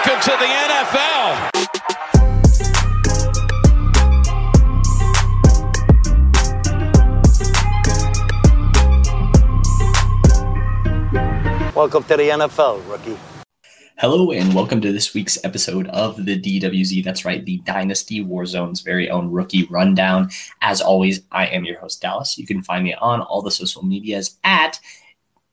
Welcome to the NFL. Welcome to the NFL, rookie. Hello and welcome to this week's episode of the DWZ. That's right, the Dynasty Warzone's very own rookie rundown. As always, I am your host, Dallas. You can find me on all the social medias at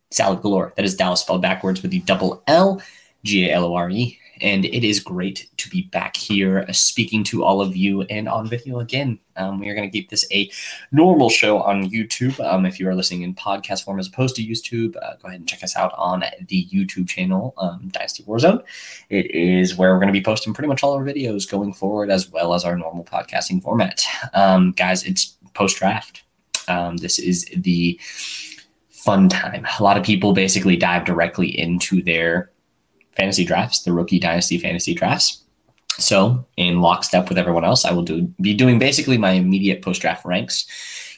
Sallad Galore. That is Dallas spelled backwards with the double L, G A L O R E. And it is great to be back here uh, speaking to all of you and on video again. Um, we are going to keep this a normal show on YouTube. Um, if you are listening in podcast form as opposed to YouTube, uh, go ahead and check us out on the YouTube channel, um, Dynasty Warzone. It is where we're going to be posting pretty much all our videos going forward, as well as our normal podcasting format. Um, guys, it's post draft. Um, this is the fun time. A lot of people basically dive directly into their fantasy drafts, the rookie dynasty fantasy drafts. So, in lockstep with everyone else, I will do be doing basically my immediate post draft ranks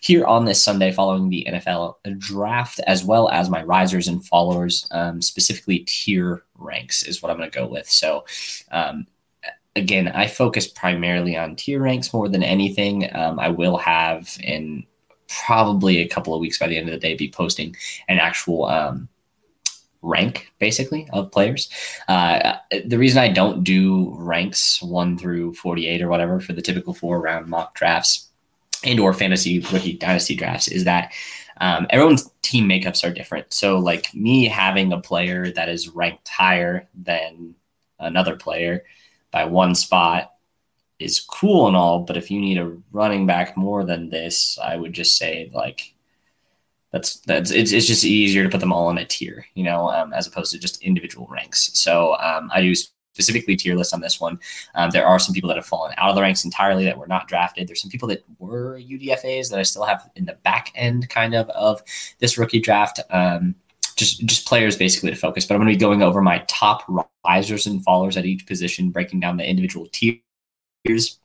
here on this Sunday following the NFL draft, as well as my risers and followers, um, specifically tier ranks is what I'm going to go with. So, um, again, I focus primarily on tier ranks more than anything. Um, I will have in probably a couple of weeks by the end of the day be posting an actual um, rank basically of players. Uh, the reason I don't do ranks one through 48 or whatever for the typical four round mock drafts and or fantasy rookie dynasty drafts is that um, everyone's team makeups are different. So like me having a player that is ranked higher than another player by one spot is cool and all, but if you need a running back more than this, I would just say like that's that's it's, it's just easier to put them all in a tier, you know, um, as opposed to just individual ranks. So um, I do specifically tier list on this one. Um, there are some people that have fallen out of the ranks entirely that were not drafted. There's some people that were UDFA's that I still have in the back end kind of of this rookie draft. Um, just just players basically to focus. But I'm going to be going over my top risers and fallers at each position, breaking down the individual tiers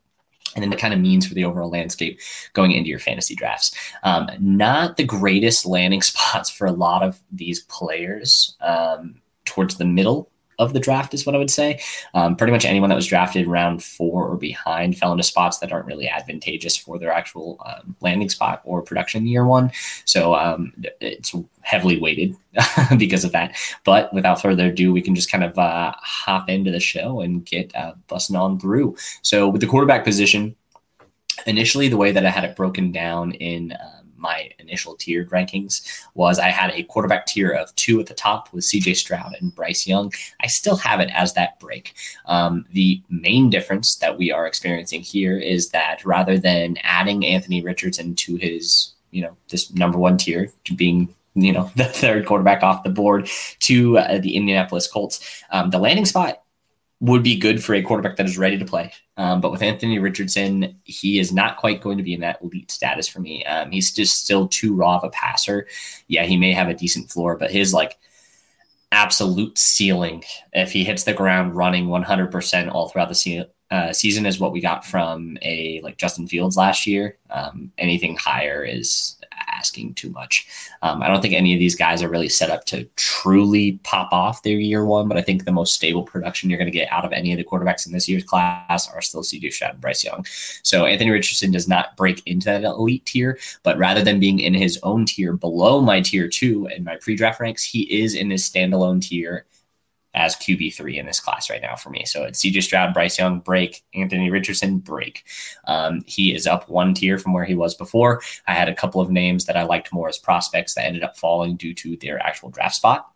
and then the kind of means for the overall landscape going into your fantasy drafts. Um, not the greatest landing spots for a lot of these players um, towards the middle of the draft is what I would say. Um, pretty much anyone that was drafted round four or behind fell into spots that aren't really advantageous for their actual um, landing spot or production year one. So um, it's heavily weighted because of that. But without further ado, we can just kind of uh, hop into the show and get uh, busting on through. So with the quarterback position, initially the way that I had it broken down in um, my initial tiered rankings was I had a quarterback tier of two at the top with CJ Stroud and Bryce Young. I still have it as that break. Um, the main difference that we are experiencing here is that rather than adding Anthony Richardson to his, you know, this number one tier to being you know the third quarterback off the board to uh, the Indianapolis Colts. Um, the landing spot would be good for a quarterback that is ready to play. Um, but with Anthony Richardson, he is not quite going to be in that elite status for me. Um, he's just still too raw of a passer. Yeah, he may have a decent floor, but his like absolute ceiling, if he hits the ground running 100% all throughout the se- uh, season, is what we got from a like Justin Fields last year. Um, anything higher is asking too much. Um, I don't think any of these guys are really set up to truly pop off their year one, but I think the most stable production you're going to get out of any of the quarterbacks in this year's class are still CJ Stroud and Bryce Young. So Anthony Richardson does not break into that elite tier, but rather than being in his own tier below my tier two and my pre-draft ranks, he is in his standalone tier as QB3 in this class right now for me. So it's CJ Stroud, Bryce Young, break, Anthony Richardson, break. Um, he is up one tier from where he was before. I had a couple of names that I liked more as prospects that ended up falling due to their actual draft spot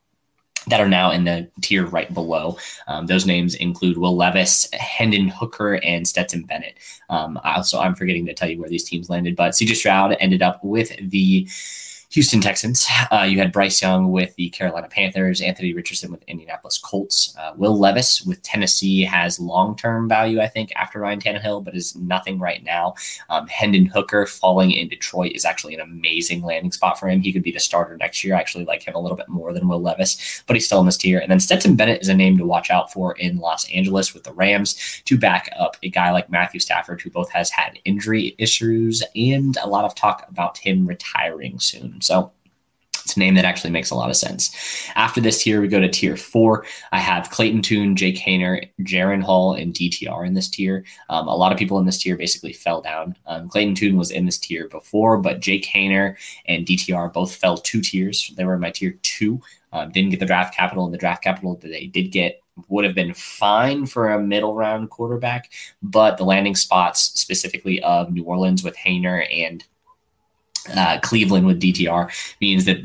that are now in the tier right below. Um, those names include Will Levis, Hendon Hooker, and Stetson Bennett. Um, also, I'm forgetting to tell you where these teams landed, but CJ Stroud ended up with the Houston Texans. Uh, you had Bryce Young with the Carolina Panthers, Anthony Richardson with Indianapolis Colts. Uh, Will Levis with Tennessee has long term value, I think, after Ryan Tannehill, but is nothing right now. Um, Hendon Hooker falling in Detroit is actually an amazing landing spot for him. He could be the starter next year. I actually like him a little bit more than Will Levis, but he's still in this tier. And then Stetson Bennett is a name to watch out for in Los Angeles with the Rams to back up a guy like Matthew Stafford, who both has had injury issues and a lot of talk about him retiring soon. So it's a name that actually makes a lot of sense. After this tier, we go to tier four. I have Clayton Tune, Jake Haener, Jaren Hall, and DTR in this tier. Um, a lot of people in this tier basically fell down. Um, Clayton Tune was in this tier before, but Jake Haener and DTR both fell two tiers. They were in my tier two. Um, didn't get the draft capital, and the draft capital that they did get would have been fine for a middle round quarterback, but the landing spots specifically of New Orleans with Haener and uh, Cleveland with DTR means that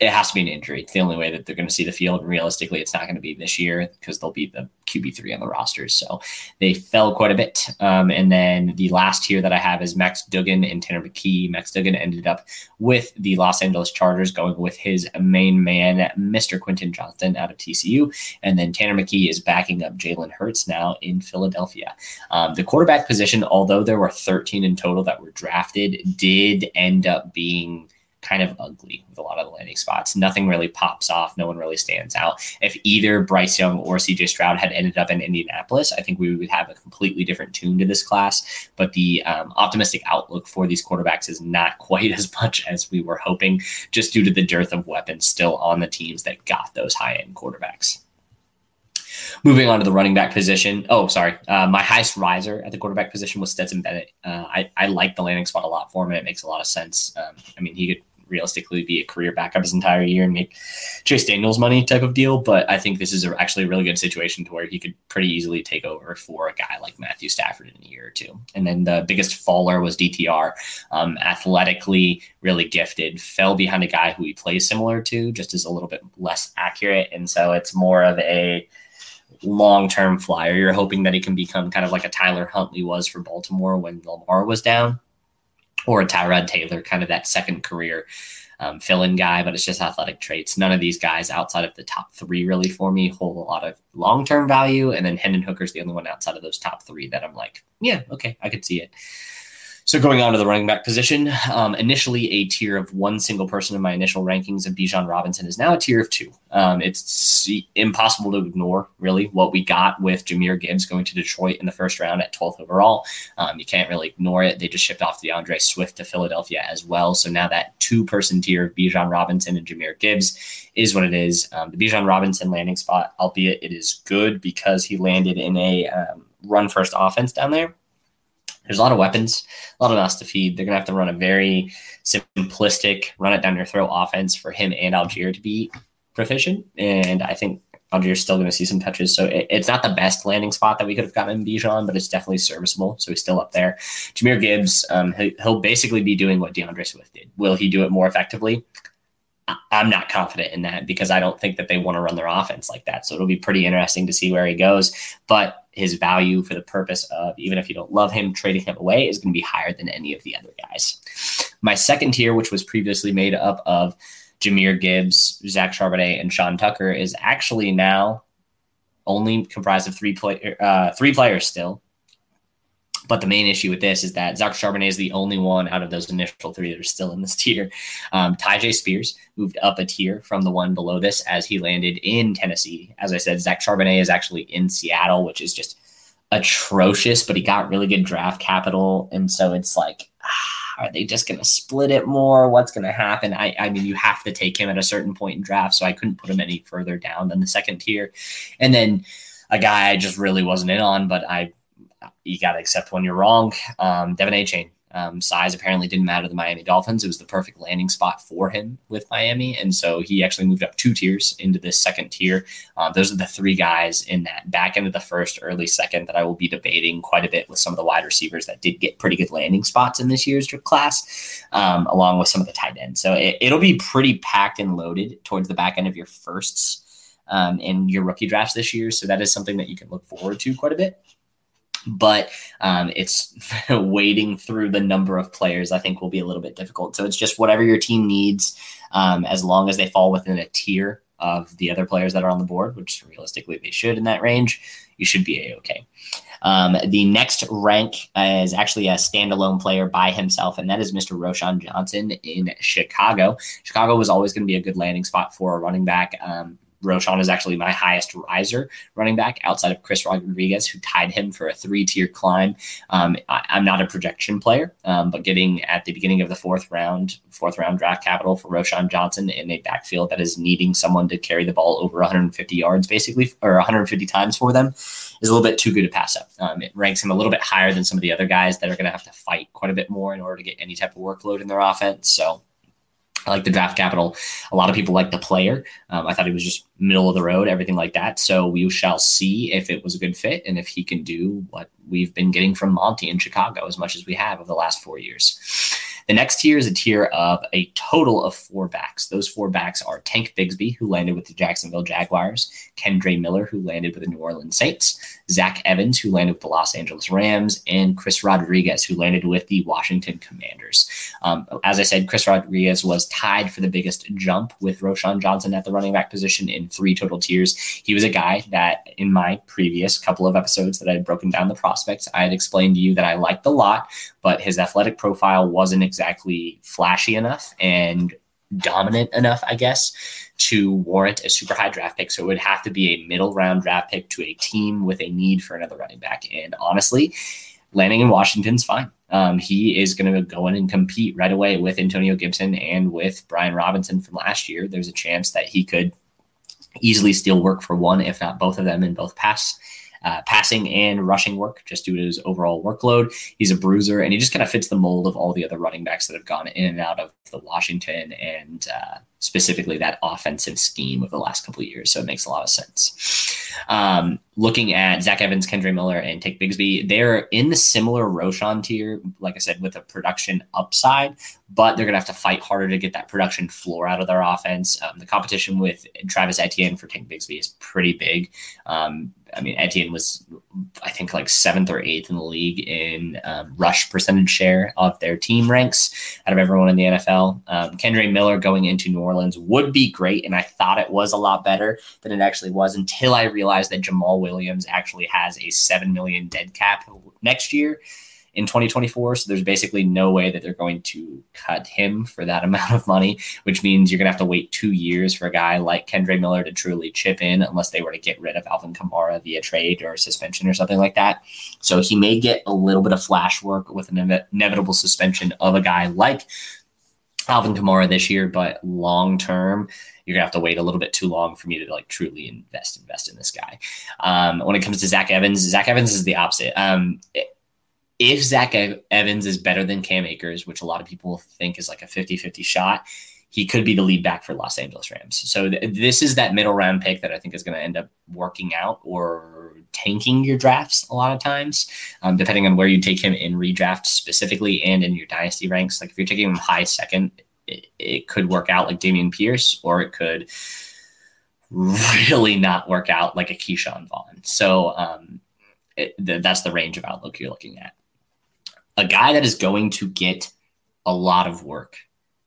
it has to be an injury. It's the only way that they're going to see the field. Realistically, it's not going to be this year because they'll be the QB3 on the rosters. So they fell quite a bit. Um, and then the last tier that I have is Max Duggan and Tanner McKee. Max Duggan ended up with the Los Angeles Chargers, going with his main man, Mr. Quentin Johnston out of TCU. And then Tanner McKee is backing up Jalen Hurts now in Philadelphia. Um, the quarterback position, although there were 13 in total that were drafted, did end up being kind of ugly with a lot of the landing spots. Nothing really pops off. No one really stands out. If either Bryce Young or CJ Stroud had ended up in Indianapolis, I think we would have a completely different tune to this class. But the um, optimistic outlook for these quarterbacks is not quite as much as we were hoping, just due to the dearth of weapons still on the teams that got those high end quarterbacks. Moving on to the running back position. Oh, sorry. Uh, my highest riser at the quarterback position was Stetson Bennett. Uh, I, I like the landing spot a lot for him. and It makes a lot of sense. Um, I mean, he could realistically be a career backup his entire year and make Chase Daniels money type of deal. But I think this is a, actually a really good situation to where he could pretty easily take over for a guy like Matthew Stafford in a year or two. And then the biggest faller was DTR, um, athletically really gifted, fell behind a guy who he plays similar to, just is a little bit less accurate. And so it's more of a long term flyer. You're hoping that he can become kind of like a Tyler Huntley was for Baltimore when Lamar was down, or a Tyrod Taylor, kind of that second career um, fill in guy, but it's just athletic traits. None of these guys outside of the top three really for me hold a lot of long term value. And then Hendon Hooker's the only one outside of those top three that I'm like, yeah, okay, I could see it. So going on to the running back position, um, initially a tier of one single person in my initial rankings of Bijan Robinson is now a tier of two. Um, it's impossible to ignore really what we got with Jahmyr Gibbs going to Detroit in the first round at 12th overall. Um, you can't really ignore it. They just shipped off D'Andre Swift to Philadelphia as well. So now that two person tier of Bijan Robinson and Jahmyr Gibbs is what it is. Um, the Bijan Robinson landing spot, albeit it is good because he landed in a um, run first offense down there there's a lot of weapons, a lot of mouths to feed. They're going to have to run a very simplistic, run it down your throat offense for him and Allgeier to be proficient. And I think Allgeier's still going to see some touches. So it, it's not the best landing spot that we could have gotten in Bijan, but it's definitely serviceable. So he's still up there. Jahmyr Gibbs, um, he, he'll basically be doing what D'Andre Swift did. Will he do it more effectively? I'm not confident in that because I don't think that they want to run their offense like that. So it'll be pretty interesting to see where he goes. But his value for the purpose of even if you don't love him, trading him away is going to be higher than any of the other guys. My second tier, which was previously made up of Jahmyr Gibbs, Zach Charbonnet, and Sean Tucker, is actually now only comprised of three play, uh, three players still. But the main issue with this is that Zach Charbonnet is the only one out of those initial three that are still in this tier. Um, Tyjae Spears moved up a tier from the one below this as he landed in Tennessee. As I said, Zach Charbonnet is actually in Seattle, which is just atrocious, but he got really good draft capital. And so it's like, ah, are they just going to split it more? What's going to happen? I, I mean, you have to take him at a certain point in draft. So I couldn't put him any further down than the second tier. And then a guy I just really wasn't in on, but I you got to accept when you're wrong. Um, De'Von Achane. Um, size apparently didn't matter to the Miami Dolphins. It was the perfect landing spot for him with Miami. And so he actually moved up two tiers into this second tier. Um, those are the three guys in that back end of the first, early second that I will be debating quite a bit with some of the wide receivers that did get pretty good landing spots in this year's class, um, along with some of the tight ends. So it, will be pretty packed and loaded towards the back end of your firsts um, in your rookie drafts this year. So that is something that you can look forward to quite a bit but um, it's wading through the number of players I think will be a little bit difficult. So it's just whatever your team needs. Um, as long as they fall within a tier of the other players that are on the board, which realistically they should in that range, you should be okay. Um, the next rank is actually a standalone player by himself, and that is Mr. Roschon Johnson in Chicago. Chicago was always going to be a good landing spot for a running back. Um, Roschon is actually my highest riser running back outside of Chris Rodriguez, who tied him for a three tier climb. Um, I, am not a projection player, um, but getting at the beginning of the fourth round, fourth round draft capital for Roschon Johnson in a backfield that is needing someone to carry the ball over 150 yards, basically, or 150 times for them, is a little bit too good to pass up. Um, it ranks him a little bit higher than some of the other guys that are going to have to fight quite a bit more in order to get any type of workload in their offense. So I like the draft capital. A lot of people like the player. Um, I thought he was just middle of the road, everything like that. So we shall see if it was a good fit and if he can do what we've been getting from Monty in Chicago as much as we have over the last four years. The next tier is a tier of a total of four backs. Those four backs are Tank Bigsby, who landed with the Jacksonville Jaguars, Kendre Miller, who landed with the New Orleans Saints, Zach Evans, who landed with the Los Angeles Rams, and Chris Rodriguez, who landed with the Washington Commanders. Um, as I said, Chris Rodriguez was tied for the biggest jump with Roschon Johnson at the running back position in three total tiers. He was a guy that in my previous couple of episodes that I had broken down the prospects, I had explained to you that I liked a lot, but his athletic profile wasn't flashy enough and dominant enough, I guess, to warrant a super high draft pick. So it would have to be a middle round draft pick to a team with a need for another running back. And honestly, landing in Washington's fine. Um, he is going to go in and compete right away with Antonio Gibson and with Brian Robinson from last year. There's a chance that he could easily steal work for one, if not both of them in both pass uh, passing and rushing work just due to his overall workload. He's a bruiser, and he just kind of fits the mold of all the other running backs that have gone in and out of the Washington and uh, specifically that offensive scheme of the last couple of years. So it makes a lot of sense. Um, looking at Zach Evans, Kendre Miller, and Tank Bigsby, they're in the similar Roschon tier, like I said, with a production upside, but they're going to have to fight harder to get that production floor out of their offense. Um, the competition with Travis Etienne for Tank Bigsby is pretty big. Um, I mean, Etienne was, I think, like seventh or eighth in the league in um, rush percentage share of their team ranks out of everyone in the NFL. Um, Kendre Miller going into New Orleans would be great, and I thought it was a lot better than it actually was until I realized that Jamaal Williams actually has a seven million dead cap next year in 2024. So there's basically no way that they're going to cut him for that amount of money, which means you're going to have to wait two years for a guy like Kendre Miller to truly chip in, unless they were to get rid of Alvin Kamara via trade or suspension or something like that. So he may get a little bit of flash work with an inevitable suspension of a guy like Alvin Kamara this year, but long term, you're gonna have to wait a little bit too long for me to like truly invest invest in this guy. Um, when it comes to Zach Evans, Zach Evans is the opposite. Um, if Zach Evans is better than Cam Akers, which a lot of people think is like a 50 50 shot, he could be the lead back for Los Angeles Rams. So th- this is that middle round pick that I think is going to end up working out or tanking your drafts a lot of times, um, depending on where you take him in redraft specifically and in your dynasty ranks. Like if you're taking him high second, it, it could work out like Dameon Pierce, or it could really not work out like a Ke'Shawn Vaughn. So um, it, th- that's the range of outlook you're looking at a guy that is going to get a lot of work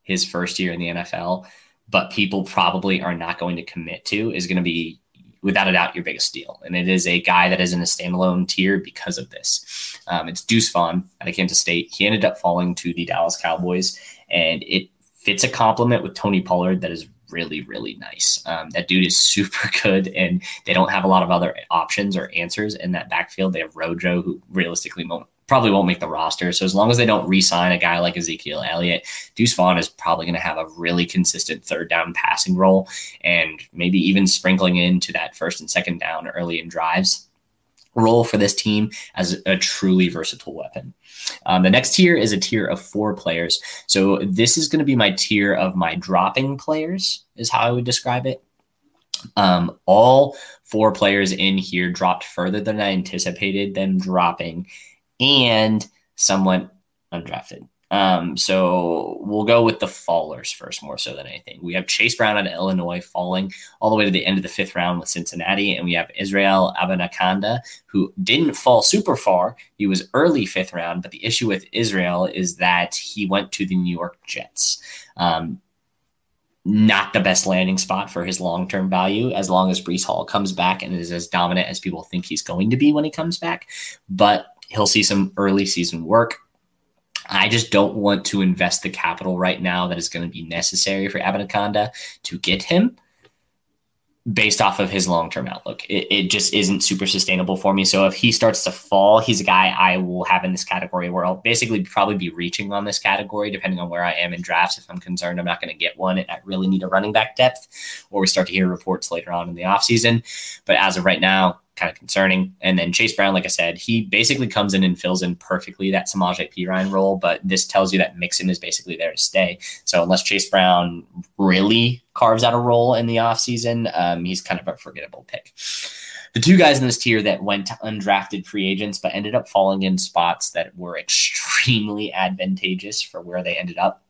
his first year in the NFL, but people probably are not going to commit to is going to be without a doubt your biggest deal. And it is a guy that is in a standalone tier because of this. Um, it's Deuce Vaughn at Kansas State. He ended up falling to the Dallas Cowboys, and it fits a compliment with Tony Pollard that is really, really nice. Um, that dude is super good, and they don't have a lot of other options or answers in that backfield. They have Rojo, who realistically won't probably won't make the roster. So as long as they don't re-sign a guy like Ezekiel Elliott, Deuce Vaughn is probably going to have a really consistent third down passing role and maybe even sprinkling into that first and second down early in drives role for this team as a truly versatile weapon. Um, the next tier is a tier of four players. So this is going to be my tier of my dropping players, is how I would describe it. Um, all four players in here dropped further than I anticipated them dropping and somewhat undrafted. Um, so we'll go with the fallers first, more so than anything. We have Chase Brown out of Illinois falling all the way to the end of the fifth round with Cincinnati, and we have Israel Abanikanda, who didn't fall super far. He was early fifth round, but the issue with Israel is that he went to the New York Jets. Um, not the best landing spot for his long term value as long as Breece Hall comes back and is as dominant as people think he's going to be when he comes back. But he'll see some early season work. I just don't want to invest the capital right now that is going to be necessary for Abanikanda to get him based off of his long-term outlook. It, it, just isn't super sustainable for me. So if he starts to fall, he's a guy I will have in this category where I'll basically probably be reaching on this category depending on where I am in drafts. If I'm concerned I'm not going to get one and I really need a running back depth, or we start to hear reports later on in the offseason. But as of right now, kind of concerning. And then Chase Brown, like I said, he basically comes in and fills in perfectly that Samaje Perine role. But this tells you that Mixon is basically there to stay. So unless Chase Brown really carves out a role in the offseason, um, he's kind of a forgettable pick. The two guys in this tier that went undrafted free agents but ended up falling in spots that were extremely advantageous for where they ended up.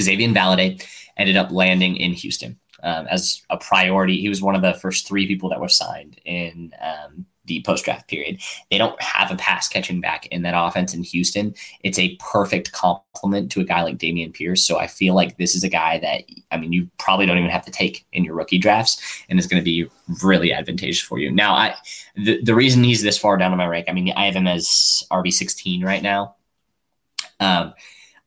Xavier Valladay ended up landing in Houston um, as a priority. He was one of the first three people that were signed in um, the post draft period. They don't have a pass catching back in that offense in Houston. It's a perfect complement to a guy like Dameon Pierce. So I feel like this is a guy that, I mean, you probably don't even have to take in your rookie drafts and it's going to be really advantageous for you. Now, I the, the reason he's this far down on my rank, I mean, I have him as RB16 right now. Um,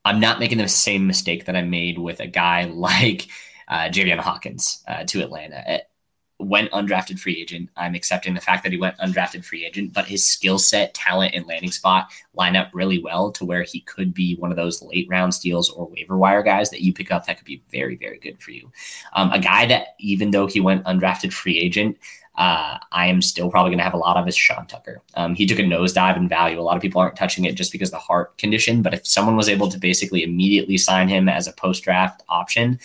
I'm not making the same mistake that I made with a guy like uh, Javian Hawkins uh, to Atlanta. It went undrafted free agent. I'm accepting the fact that he went undrafted free agent, but his skill set, talent, and landing spot line up really well to where he could be one of those late round steals or waiver wire guys that you pick up that could be very, very good for you. Um, a guy that, even though he went undrafted free agent, uh, I am still probably going to have a lot of is Sean Tucker. Um, he took a nosedive in value. A lot of people aren't touching it just because the heart condition, but if someone was able to basically immediately sign him as a post draft option,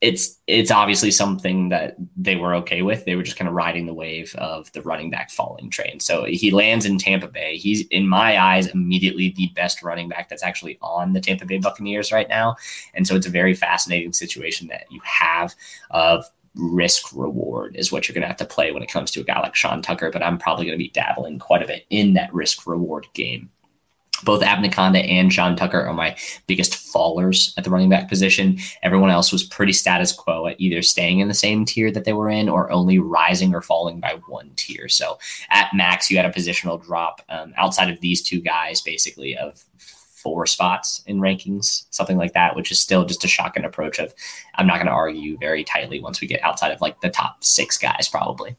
it's it's obviously something that they were okay with. They were just kind of riding the wave of the running back falling train. So he lands in Tampa Bay. He's in my eyes immediately the best running back that's actually on the Tampa Bay Buccaneers right now. And so it's a very fascinating situation that you have of risk reward is what you're going to have to play when it comes to a guy like Sean Tucker. But I'm probably going to be dabbling quite a bit in that risk reward game both Abanikanda and Sean Tucker are my biggest fallers at the running back position. Everyone else was pretty status quo at either staying in the same tier that they were in or only rising or falling by one tier. So at max, you had a positional drop um, outside of these two guys, basically, of four spots in rankings, something like that, which is still just a shocking approach of I'm not going to argue very tightly once we get outside of like the top six guys, probably.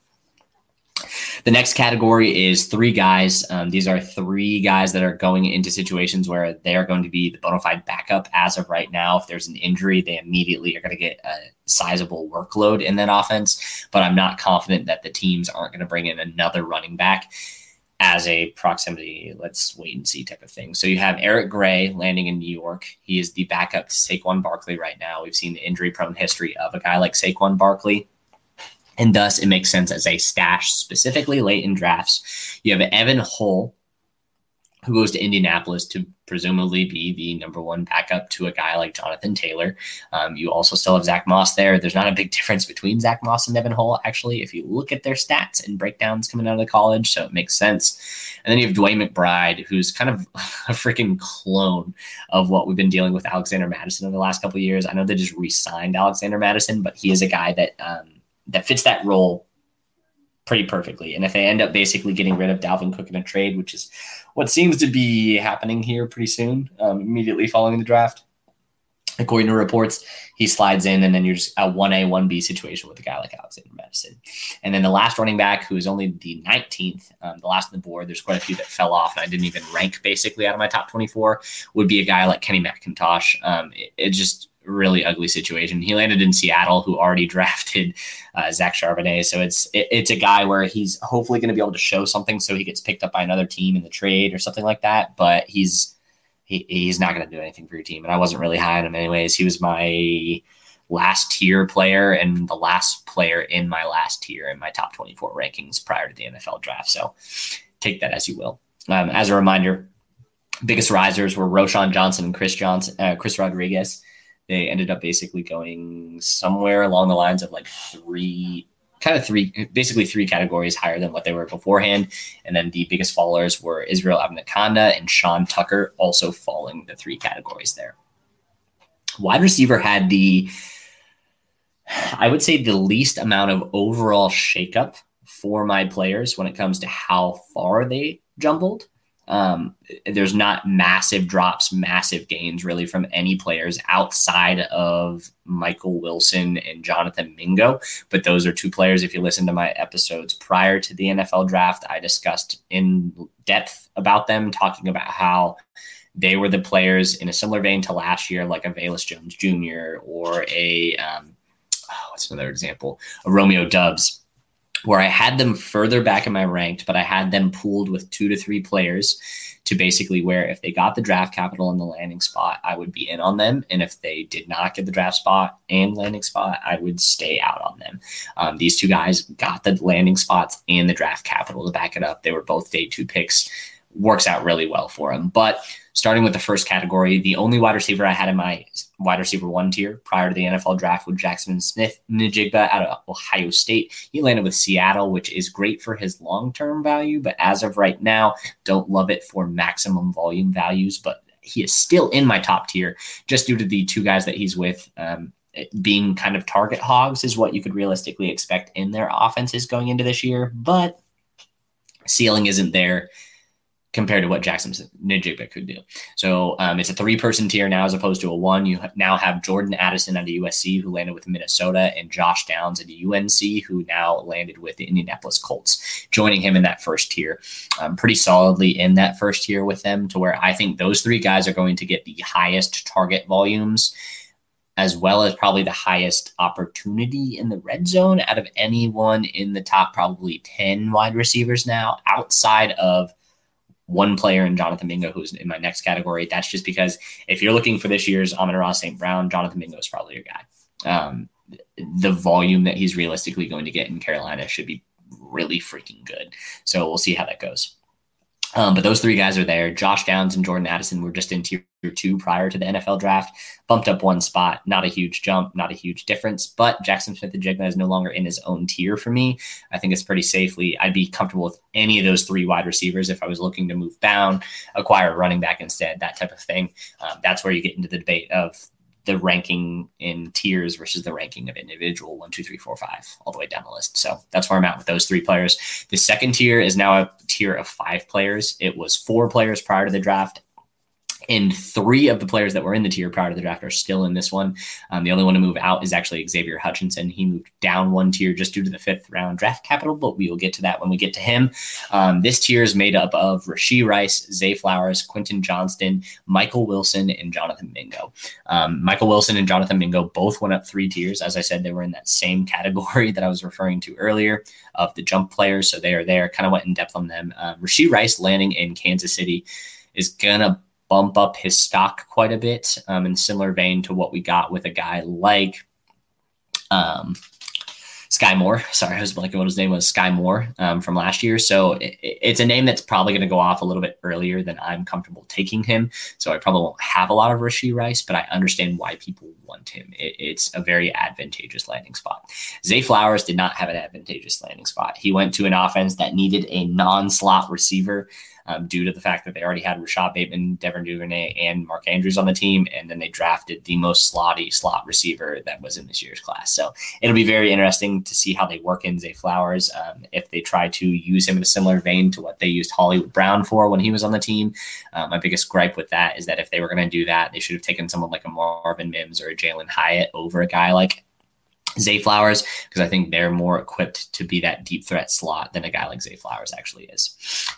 The next category is three guys. Um, these are three guys that are going into situations where they are going to be the bona fide backup as of right now. If there's an injury, they immediately are going to get a sizable workload in that offense. But I'm not confident that the teams aren't going to bring in another running back as a proximity, let's wait and see type of thing. So you have Eric Gray landing in New York. He is the backup to Saquon Barkley right now. We've seen the injury prone history of a guy like Saquon Barkley and thus it makes sense as a stash specifically late in drafts. You have Evan Hull, who goes to Indianapolis to presumably be the number one backup to a guy like Jonathan Taylor. Um, you also still have Zach Moss there. There's not a big difference between Zach Moss and Evan Hull, actually, if you look at their stats and breakdowns coming out of the college, so it makes sense. And then you have DeWayne McBride, who's kind of a freaking clone of what we've been dealing with Alexander Mattison over the last couple years. I know they just re-signed Alexander Mattison, but he is a guy that um, that fits that role pretty perfectly. And if they end up basically getting rid of Dalvin Cook in a trade, which is what seems to be happening here pretty soon, um, immediately following the draft, according to reports, he slides in, and then you're just a 1A, 1B situation with a guy like Alexander Mattison. And then the last running back, who is only the 19th, um, the last on the board, there's quite a few that fell off, and I didn't even rank basically out of my top 24, would be a guy like Kenny McIntosh. Um, it, it just really ugly situation. He landed in Seattle, who already drafted uh, Zach Charbonnet. So it's it, it's a guy where he's hopefully going to be able to show something, so he gets picked up by another team in the trade or something like that. But he's he, he's not going to do anything for your team, and I wasn't really high on him anyways. He was my last tier player and the last player in my last tier in my top 24 rankings prior to the NFL draft. So take that as you will. Um, as a reminder, biggest risers were Roschon Johnson and Chris Johnson, uh, Chris Rodriguez they ended up basically going somewhere along the lines of like three kind of three basically three categories higher than what they were beforehand and then the biggest fallers were israel abanikanda and sean tucker also falling the three categories there Wide receiver had the, I would say, the least amount of overall shakeup for my players when it comes to how far they jumbled. Um, there's not massive drops, massive gains really from any players outside of Michael Wilson and Jonathan Mingo. But those are two players. If you listen to my episodes prior to the NFL draft, I discussed in depth about them, talking about how they were the players in a similar vein to last year, like a Velus Jones Jr. or a um, oh, what's another example? A Romeo Doubs where I had them further back in my ranked, but I had them pooled with two to three players to basically where if they got the draft capital and the landing spot, I would be in on them. And if they did not get the draft spot and landing spot, I would stay out on them. Um, these two guys got the landing spots and the draft capital to back it up. They were both day two picks. Works out really well for him. But starting with the first category, the only wide receiver I had in my wide receiver one tier prior to the NFL draft was Jaxon Smith-Njigba out of Ohio State. He landed with Seattle, which is great for his long term value, but as of right now, don't love it for maximum volume values. But he is still in my top tier just due to the two guys that he's with. Um, being kind of target hogs is what you could realistically expect in their offenses going into this year, but ceiling isn't there compared to what Jaxon Njigba could do. So um, it's a three person tier now as opposed to a one. You now have Jordan Addison out of USC who landed with Minnesota and Josh Downs at the UNC who now landed with the Indianapolis Colts, joining him in that first tier. Um, pretty solidly in that first tier with them to where I think those three guys are going to get the highest target volumes as well as probably the highest opportunity in the red zone out of anyone in the top probably 10 wide receivers now outside of one player in Jonathan Mingo, who's in my next category. That's just because if you're looking for this year's Amon-Ra St. Brown, Jonathan Mingo is probably your guy. Um, the volume that he's realistically going to get in Carolina should be really freaking good. So we'll see how that goes. Um, but those three guys are there. Josh Downs and Jordan Addison were just in tier two prior to the NFL draft, bumped up one spot. Not a huge jump, not a huge difference. But Jaxon Smith-Njigba is no longer in his own tier for me. I think it's pretty safely. I'd be comfortable with any of those three wide receivers if I was looking to move down, acquire a running back instead, that type of thing. Um, that's where you get into the debate of the ranking in tiers versus the ranking of individual one, two, three, four, five, all the way down the list. So that's where I'm at with those three players. The second tier is now a tier of five players. It was four players prior to the draft and three of the players that were in the tier prior to the draft are still in this one. Um, the only one to move out is actually Xavier Hutchinson. He moved down one tier just due to the fifth round draft capital, but we will get to that when we get to him. Um, this tier is made up of Rashee Rice, Zay Flowers, Quentin Johnston, Michael Wilson, and Jonathan Mingo. Um, Michael Wilson and Jonathan Mingo both went up three tiers. As I said, they were in that same category that I was referring to earlier of the jump players. So they are there. Kind of went in depth on them. Um, Rashee Rice landing in Kansas City is gonna bump up his stock quite a bit um, in similar vein to what we got with a guy like um, Sky Moore. Sorry, I was blanking what his name was. Sky Moore um, from last year. So it, it's a name that's probably going to go off a little bit earlier than I'm comfortable taking him. So I probably won't have a lot of Rashee Rice, but I understand why people want him. It, it's a very advantageous landing spot. Zay Flowers did not have an advantageous landing spot. He went to an offense that needed a non-slot receiver um, due to the fact that they already had Rashod Bateman, Devin Duvernay, and Mark Andrews on the team. And then they drafted the most slotty slot receiver that was in this year's class. So it'll be very interesting to see how they work in Zay Flowers. Um, if they try to use him in a similar vein to what they used Hollywood Brown for when he was on the team. Uh, my biggest gripe with that is that if they were going to do that, they should have taken someone like a Marvin Mims or a Jalin Hyatt over a guy like Zay Flowers because I think they're more equipped to be that deep threat slot than a guy like Zay Flowers actually is.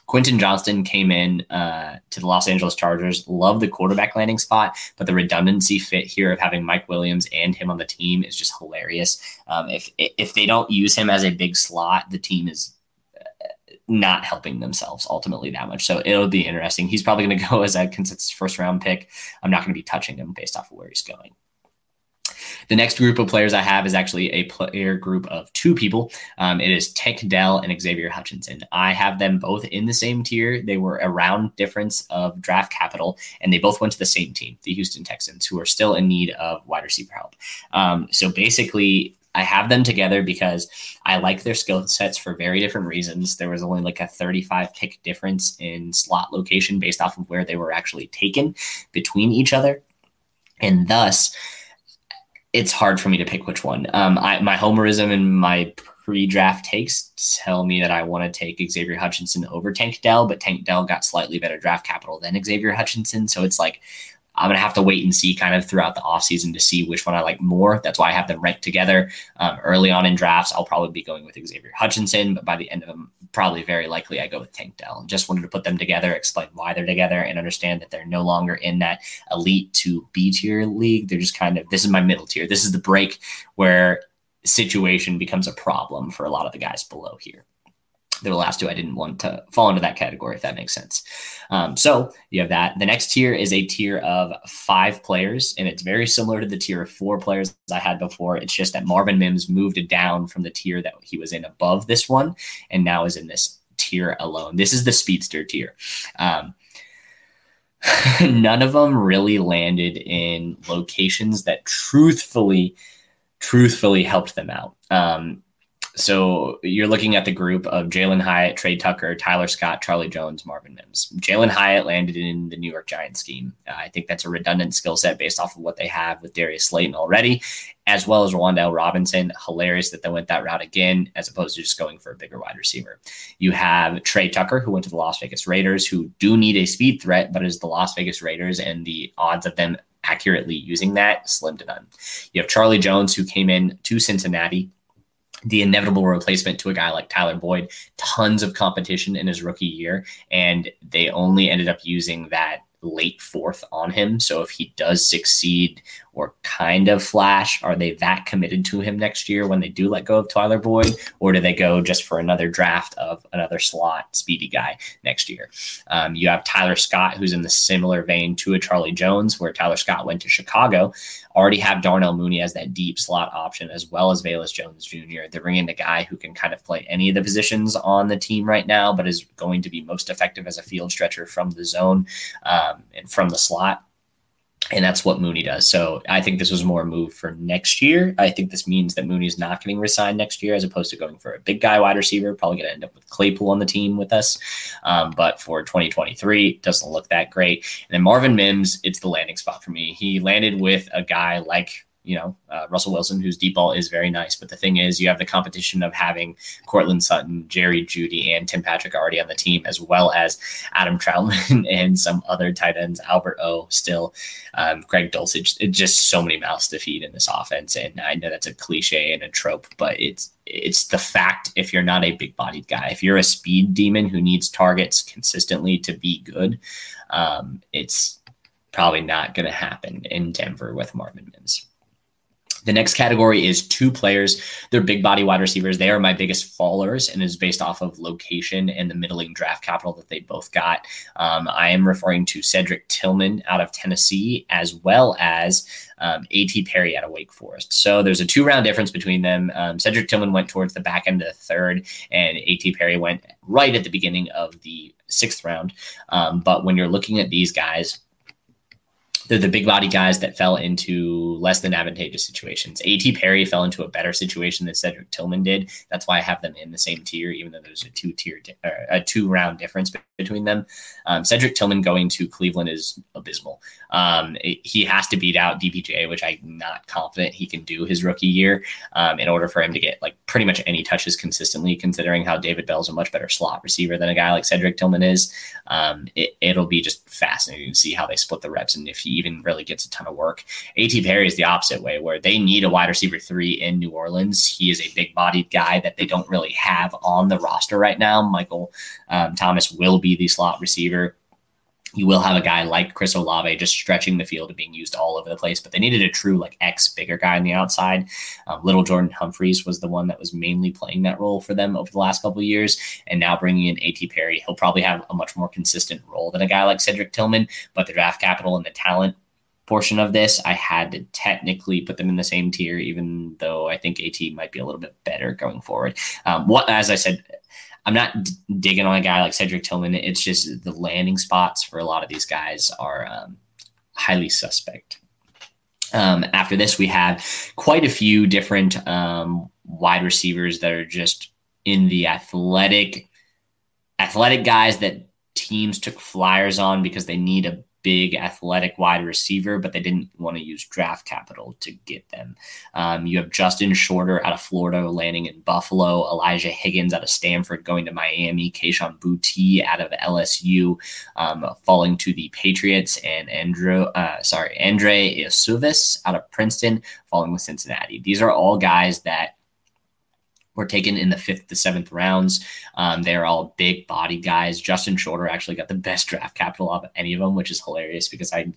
Quentin Johnston came in uh, to the Los Angeles Chargers, love the quarterback landing spot, but the redundancy fit here of having Mike Williams and him on the team is just hilarious. Um, if if they don't use him as a big slot, the team is uh, not helping themselves ultimately that much. So it'll be interesting. He's probably going to go as a consensus first round pick. I'm not going to be touching him based off of where he's going. The next group of players I have is actually a player group of two people. Um, it is Tank Dell and Xavier Hutchinson. I have them both in the same tier. They were around difference of draft capital, and they both went to the same team, the Houston Texans, who are still in need of wide receiver help. Um, so basically, I have them together because I like their skill sets for very different reasons. There was only like a 35 pick difference in slot location based off of where they were actually taken between each other. And thus, it's hard for me to pick which one. Um, I, my homerism and my pre-draft takes tell me that I want to take Xavier Hutchinson over Tank Dell, but Tank Dell got slightly better draft capital than Xavier Hutchinson. So it's like I'm going to have to wait and see kind of throughout the offseason to see which one I like more. That's why I have them ranked together. Um, early on in drafts, I'll probably be going with Xavier Hutchinson, but by the end of them, probably very likely I go with Tank Dell. Just wanted to put them together, explain why they're together, and understand that they're no longer in that elite to B tier league. They're just kind of, this is my middle tier. This is the break where situation becomes a problem for a lot of the guys below here the last two I didn't want to fall into that category, if that makes sense. Um, so you have that. The next tier is a tier of five players, and it's very similar to the tier of four players I had before. It's just that Marvin Mims moved down from the tier that he was in above this one, and now is in this tier alone. This is the speedster tier. Um, none of them really landed in locations that truthfully, truthfully helped them out. Um, so you're looking at the group of Jalin Hyatt, Tre Tucker, Tyler Scott, Charlie Jones, Marvin Mims. Jalin Hyatt landed in the New York Giants scheme. Uh, I think that's a redundant skill set based off of what they have with Darius Slayton already, as well as Wan'Dale Robinson. Hilarious that they went that route again, as opposed to just going for a bigger wide receiver. You have Tre Tucker, who went to the Las Vegas Raiders, who do need a speed threat, but is the Las Vegas Raiders, and the odds of them accurately using that slim to none. You have Charlie Jones, who came in to Cincinnati the inevitable replacement to a guy like Tyler Boyd, tons of competition in his rookie year, and they only ended up using that late fourth on him. So if he does succeed or kind of flash, are they that committed to him next year when they do let go of Tyler Boyd, or do they go just for another draft of another slot speedy guy next year? Um, you have Tyler Scott, who's in the similar vein to a Charlie Jones, where Tyler Scott went to Chicago. Already have Darnell Mooney as that deep slot option, as well as Velus Jones Jr. They're bringing a guy who can kind of play any of the positions on the team right now, but is going to be most effective as a field stretcher from the zone um, and from the slot and that's what Mooney does. So I think this was more a move for next year. I think this means that Mooney is not getting resigned next year, as opposed to going for a big guy wide receiver. Probably going to end up with Claypool on the team with us. Um, but for 2023, doesn't look that great. And then Marvin Mims, it's the landing spot for me. He landed with a guy like you know, uh, Russell Wilson, whose deep ball is very nice. But the thing is, you have the competition of having Courtland Sutton, Jerry Jeudy, and Tim Patrick already on the team, as well as Adam Trautman and some other tight ends, Albert O, still, um, Greg Dulcich. It's just so many mouths to feed in this offense. And I know that's a cliche and a trope, but it's it's the fact if you're not a big bodied guy, if you're a speed demon who needs targets consistently to be good, um, it's probably not going to happen in Denver with Marvin Mims. The next category is two players. They're big body wide receivers. They are my biggest fallers and is based off of location and the middling draft capital that they both got. Um, I am referring to Cedric Tillman out of Tennessee as well as um, A.T. Perry out of Wake Forest. So there's a two round difference between them. Um, Cedric Tillman went towards the back end of the third, and A.T. Perry went right at the beginning of the sixth round. Um, but when you're looking at these guys, they're the big body guys that fell into less than advantageous situations. A.T. Perry fell into a better situation than Cedric Tillman did. That's why I have them in the same tier, even though there's a two tier, a two round difference between them. Um, Cedric Tillman going to Cleveland is abysmal. Um, it, he has to beat out DPJ, which I'm not confident he can do his rookie year um, in order for him to get like pretty much any touches consistently, considering how David Bell's a much better slot receiver than a guy like Cedric Tillman is. Um, it, it'll be just fascinating to see how they split the reps and if he even really gets a ton of work. A.T. Perry is the opposite way, where they need a wide receiver three in New Orleans. He is a big bodied guy that they don't really have on the roster right now. Michael um, Thomas will be the slot receiver you will have a guy like Chris Olave just stretching the field and being used all over the place. But they needed a true like X bigger guy on the outside. Um, Little Jordan Humphreys was the one that was mainly playing that role for them over the last couple of years, and now bringing in A.T. Perry, he'll probably have a much more consistent role than a guy like Cedric Tillman. But the draft capital and the talent portion of this, I had to technically put them in the same tier, even though I think AT might be a little bit better going forward. Um, what, as I said, I'm not d- digging on a guy like Cedric Tillman. It's just the landing spots for a lot of these guys are um, highly suspect. Um, after this, we have quite a few different um, wide receivers that are just in the athletic, athletic guys that teams took flyers on because they need a big athletic wide receiver, but they didn't want to use draft capital to get them. Um, you have Justin Shorter out of Florida landing in Buffalo, Elijah Higgins out of Stanford going to Miami, Kayshon Boutte out of LSU um, falling to the Patriots, and Andrew, uh, sorry, Andre Iosivas out of Princeton falling with Cincinnati. These are all guys that were taken in the fifth to seventh rounds. Um, they're all big body guys. Justin Shorter actually got the best draft capital of any of them, which is hilarious because I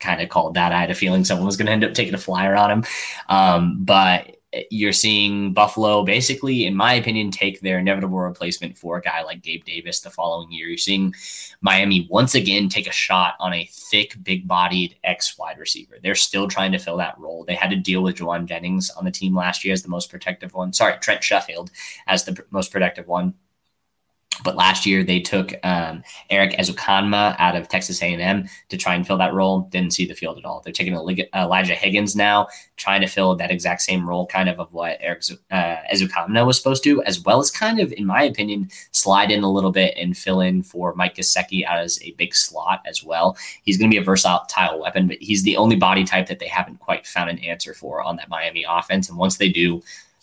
kind of called that. I had a feeling someone was going to end up taking a flyer on him. Um, but you're seeing Buffalo basically, in my opinion, take their inevitable replacement for a guy like Gabe Davis the following year. You're seeing Miami once again take a shot on a thick, big bodied X wide receiver. They're still trying to fill that role. They had to deal with Jauan Jennings on the team last year as the most protective one. Sorry, Trent Sherfield as the most protective one. But last year they took um, Erik Ezukanma out of Texas A&M to try and fill that role. Didn't see the field at all. They're taking Elijah Higgins now, trying to fill that exact same role, kind of of what Eric uh, Ezukanma was supposed to, as well as kind of, in my opinion, slide in a little bit and fill in for Mike Gesicki as a big slot as well. He's going to be a versatile weapon, but he's the only body type that they haven't quite found an answer for on that Miami offense. And once they do,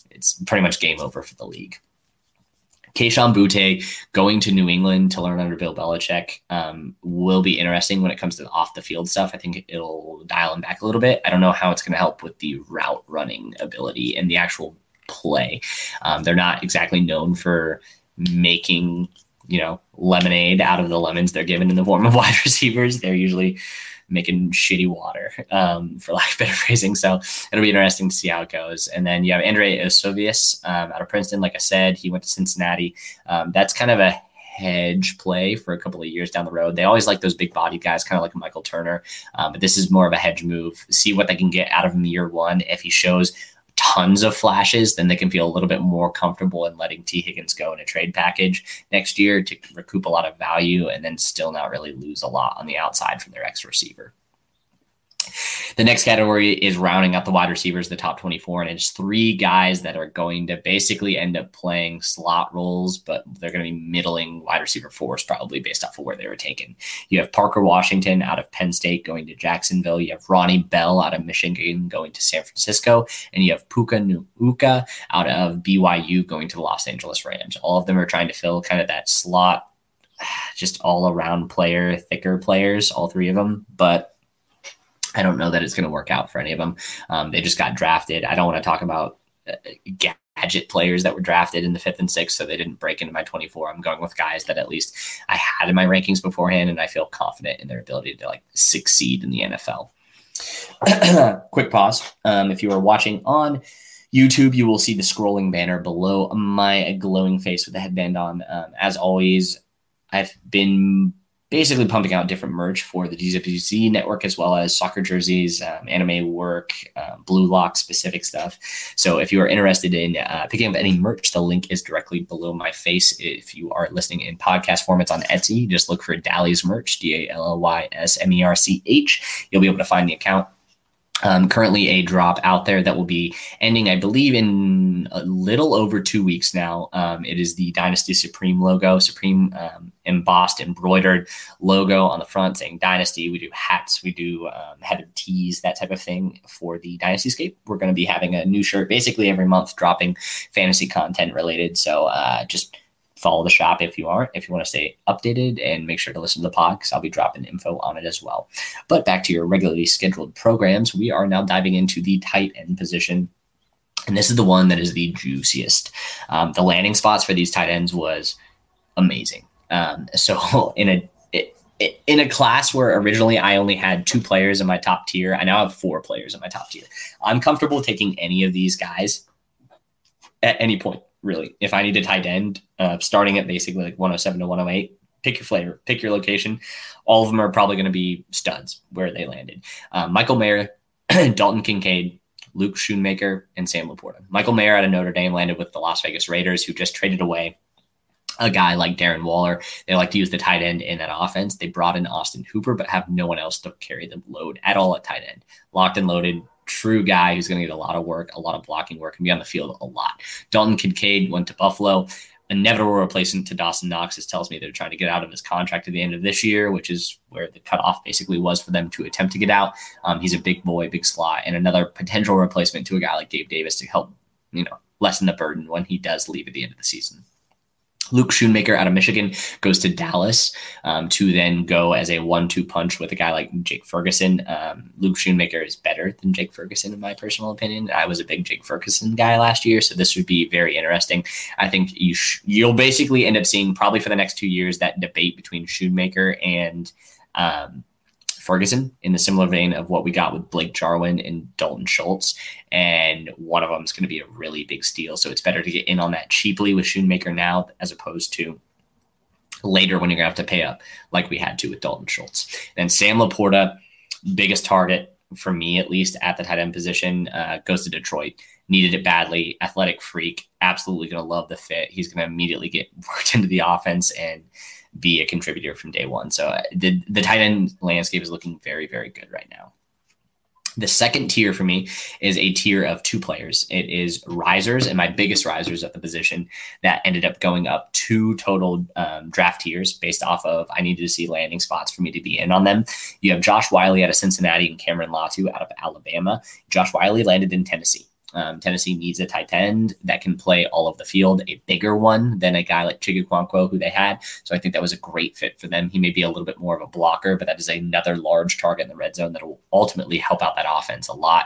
it's pretty much game over for the league. Kayshon Boutte going to New England to learn under Bill Belichick um, will be interesting when it comes to off the field stuff. I think it'll dial him back a little bit. I don't know how it's going to help with the route running ability and the actual play. Um, they're not exactly known for making you know lemonade out of the lemons they're given in the form of wide receivers. They're usually making shitty water, um, for lack of better phrasing. So it'll be interesting to see how it goes. And then you have Andre Iosivas um, out of Princeton. Like I said, he went to Cincinnati. Um, that's kind of a hedge play for a couple of years down the road. They always like those big body guys, kind of like Michael Turner. Um, but this is more of a hedge move. See what they can get out of him year one. If he shows tons of flashes, then they can feel a little bit more comfortable in letting Tee Higgins go in a trade package next year to recoup a lot of value and then still not really lose a lot on the outside from their ex receiver. The next category is rounding out the wide receivers, the top 24, and it's three guys that are going to basically end up playing slot roles, but they're going to be middling wide receiver fours probably based off of where they were taken. You have Parker Washington out of Penn State going to Jacksonville. You have Ronnie Bell out of Michigan going to San Francisco, and you have Puka Nacua out of BYU going to the Los Angeles Rams. All of them are trying to fill kind of that slot just all around player, thicker players, all three of them. But I don't know that it's going to work out for any of them. Um, they just got drafted. I don't want to talk about uh, gadget players that were drafted in the fifth and sixth, so they didn't break into my 24. I'm going with guys that at least I had in my rankings beforehand, and I feel confident in their ability to like succeed in the NFL. Quick pause. Um, if you are watching on YouTube, you will see the scrolling banner below my glowing face with the headband on. Um, as always, I've been basically pumping out different merch for the DWZ network as well as soccer jerseys, um, anime work, uh, blue lock specific stuff. So if you are interested in uh, picking up any merch, the link is directly below my face. If you are listening in podcast formats on Etsy, just look for Dallys merch, D A L L Y S M E R C H. You'll be able to find the account um, currently a drop out there that will be ending, I believe, in a little over two weeks now. Um, it is the Dynasty Supreme logo, Supreme um, embossed, embroidered logo on the front saying Dynasty. We do hats, we do um, headed tees, that type of thing for the Dynasty Scape. We're going to be having a new shirt basically every month dropping fantasy content related. So uh, just follow the shop if you aren't, if you want to stay updated and make sure to listen to the pod because I'll be dropping info on it as well. But back to your regularly scheduled programs, we are now diving into the tight end position. And this is the one that is the juiciest. Um, the landing spots for these tight ends was amazing. Um, so in a in a class where originally I only had two players in my top tier, I now have four players in my top tier. I'm comfortable taking any of these guys at any point really. If I need a tight end, uh, starting at basically like 107 to 108, pick your flavor, pick your location. All of them are probably going to be studs where they landed. Um, Michael Mayer, Dalton Kincaid, Luke Schoonmaker, and Sam LaPorta. Michael Mayer out of Notre Dame landed with the Las Vegas Raiders, who just traded away a guy like Darren Waller. They like to use the tight end in that offense. They brought in Austin Hooper, but have no one else to carry the load at all at tight end. Locked and loaded, true guy who's going to get a lot of work, a lot of blocking work, and be on the field a lot. Dalton Kincaid went to Buffalo. inevitable replacement to Dawson Knox. This tells me they're trying to get out of his contract at the end of this year, which is where the cutoff basically was for them to attempt to get out. Um, he's a big boy, big slot, and another potential replacement to a guy like Gabe Davis to help, you know, lessen the burden when he does leave at the end of the season. Luke Schoonmaker out of Michigan goes to Dallas um, to then go as a one-two punch with a guy like Jake Ferguson. Um, Luke Schoonmaker is better than Jake Ferguson, in my personal opinion. I was a big Jake Ferguson guy last year, so this would be very interesting. I think you sh- you'll basically end up seeing probably for the next two years that debate between Schoonmaker and um, Ferguson in the similar vein of what we got with Blake Jarwin and Dalton Schultz. And one of them is going to be a really big steal. So it's better to get in on that cheaply with Schoonmaker now as opposed to later when you're going to have to pay up like we had to with Dalton Schultz. Then Sam LaPorta, biggest target for me at least at the tight end position, uh, goes to Detroit. Needed it badly. Athletic freak. Absolutely going to love the fit. He's going to immediately get worked into the offense and be a contributor from day one. So uh, the the tight end landscape is looking very very good right now. The second tier for me is a tier of two players. It is risers and my biggest risers at the position that ended up going up two total um, draft tiers based off of I needed to see landing spots for me to be in on them. You have Josh Whyle out of Cincinnati and Cameron Latu out of Alabama. Josh Whyle landed in Tennessee. Um, Tennessee needs a tight end that can play all of the field, a bigger one than a guy like Chig Okonkwo, who they had. So I think that was a great fit for them. He may be a little bit more of a blocker, but that is another large target in the red zone that will ultimately help out that offense a lot.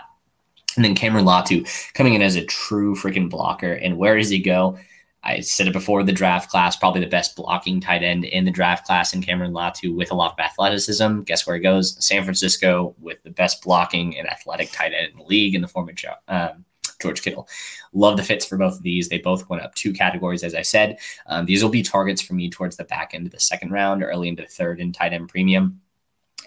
And then Cameron Latu coming in as a true freaking blocker. And where does he go? I said it before the draft class, probably the best blocking tight end in the draft class in Cameron Latu with a lot of athleticism. Guess where he goes? San Francisco with the best blocking and athletic tight end in the league in the form of um, George Kittle. Love the fits for both of these. They both went up two categories, as I said. Um, these will be targets for me towards the back end of the second round, early into the third in tight end premium.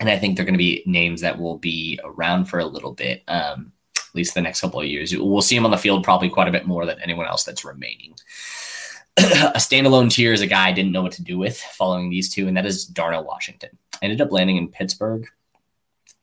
And I think they're going to be names that will be around for a little bit, um, at least the next couple of years. We'll see them on the field probably quite a bit more than anyone else that's remaining. a standalone tier is a guy I didn't know what to do with following these two, and that is Darnell Washington. I ended up landing in Pittsburgh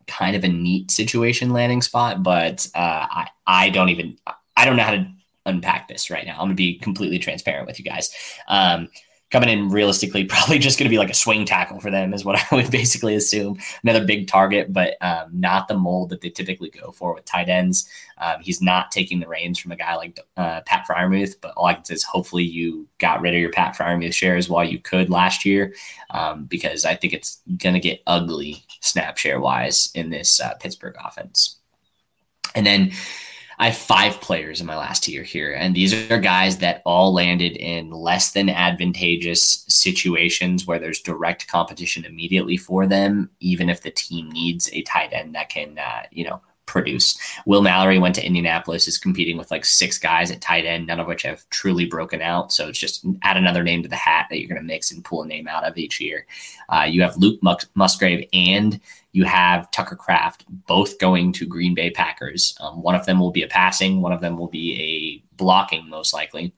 kind of a neat situation landing spot, but uh, I I don't even I don't know how to unpack this right now. I'm gonna be completely transparent with you guys. Um, coming in realistically probably just going to be like a swing tackle for them is what I would basically assume. Another big target, but um, not the mold that they typically go for with tight ends. Um, he's not taking the reins from a guy like uh, Pat Freiermuth, but all I can say is hopefully you got rid of your Pat Freiermuth shares while you could last year, um, because I think it's going to get ugly snap share wise in this uh, Pittsburgh offense. And then I have five players in my last tier here, and these are guys that all landed in less than advantageous situations where there's direct competition immediately for them, even if the team needs a tight end that can, uh, you know, produce. Will Mallory went to Indianapolis, is competing with like six guys at tight end, none of which have truly broken out. So it's just add another name to the hat that you're going to mix and pull a name out of each year. Uh, you have Luke Musgrave and you have Tucker Kraft both going to Green Bay Packers. Um, one of them will be a passing, one of them will be a blocking, most likely,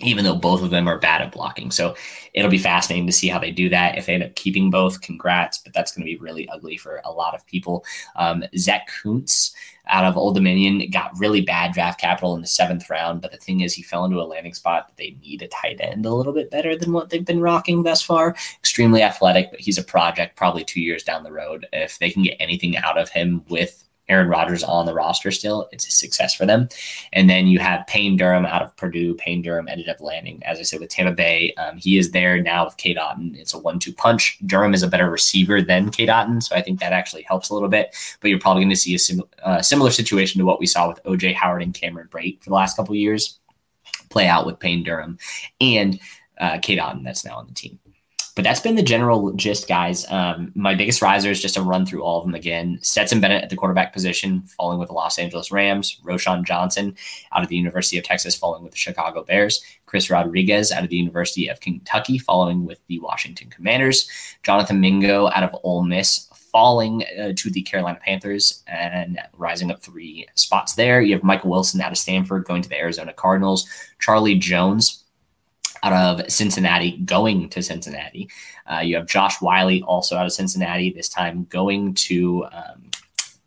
even though both of them are bad at blocking. So it'll be fascinating to see how they do that. If they end up keeping both, congrats, but that's going to be really ugly for a lot of people. Um, Zach Kuntz out of Old Dominion, got really bad draft capital in the seventh round. But the thing is, he fell into a landing spot that they need a tight end a little bit better than what they've been rocking thus far. Extremely athletic, but he's a project probably two years down the road. If they can get anything out of him with Aaron Rodgers on the roster still, it's a success for them. And then you have Payne Durham out of Purdue. Payne Durham ended up landing, as I said, with Tampa Bay. Um, he is there now with Cade Otton. It's a one-two punch. Durham is a better receiver than Cade Otton, so I think that actually helps a little bit. But you're probably going to see a sim- uh, similar situation to what we saw with OJ Howard and Cameron Brate for the last couple years play out with Payne Durham and uh, Cade Otton that's now on the team. But that's been the general gist, guys. Um, my biggest riser is just to run through all of them again. Stetson Bennett at the quarterback position, falling with the Los Angeles Rams. Roschon Johnson out of the University of Texas, falling with the Chicago Bears. Chris Rodriguez out of the University of Kentucky, following with the Washington Commanders. Jonathan Mingo out of Ole Miss, falling uh, to the Carolina Panthers and rising up three spots there. You have Michael Wilson out of Stanford going to the Arizona Cardinals. Charlie Jones out of Cincinnati going to Cincinnati. Uh, you have Josh Whyle also out of Cincinnati, this time going to um,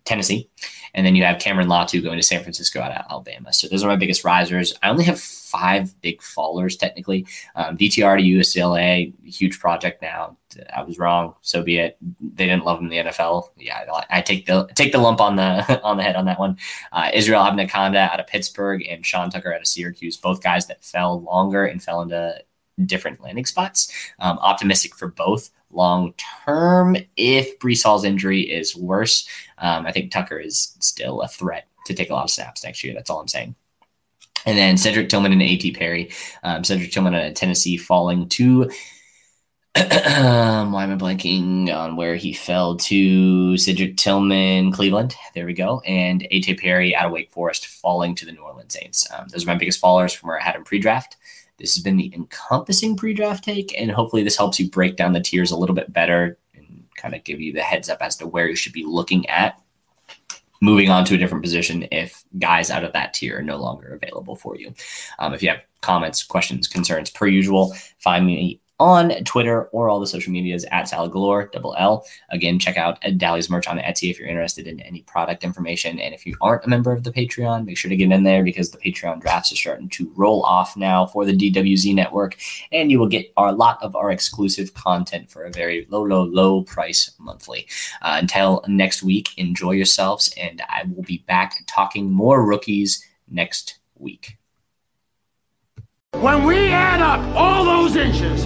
Tennessee. And then you have Cameron Latu going to San Francisco out of Alabama. So those are my biggest risers. I only have five big fallers technically. Um, DTR to UCLA, huge project now. I was wrong. So be it. They didn't love him in the NFL. Yeah, I take the take the lump on the on the head on that one. Uh, Israel Abanikanda out of Pittsburgh and Sean Tucker out of Syracuse, both guys that fell longer and fell into different landing spots. Um, optimistic for both long term. If Breece Hall's injury is worse, um, I think Tucker is still a threat to take a lot of snaps next year. That's all I'm saying. And then Cedric Tillman and A.T. Perry. Um, Cedric Tillman at Tennessee falling to. why am I blanking on where he fell to? Cedric Tillman, Cleveland. There we go. And A.T. Perry out of Wake Forest falling to the New Orleans Saints. Um, those are my biggest fallers from where I had him pre draft. This has been the encompassing pre draft take, and hopefully, this helps you break down the tiers a little bit better and kind of give you the heads up as to where you should be looking at moving on to a different position if guys out of that tier are no longer available for you. Um, if you have comments, questions, concerns, per usual, find me on Twitter or all the social medias at Sallad Galore, double L. Again, check out Dally's merch on Etsy if you're interested in any product information. And if you aren't a member of the Patreon, make sure to get in there because the Patreon drafts are starting to roll off now for the DWZ network. And you will get a lot of our exclusive content for a very low, low, low price monthly. Uh, until next week, enjoy yourselves. And I will be back talking more rookies next week. When we add up all those inches,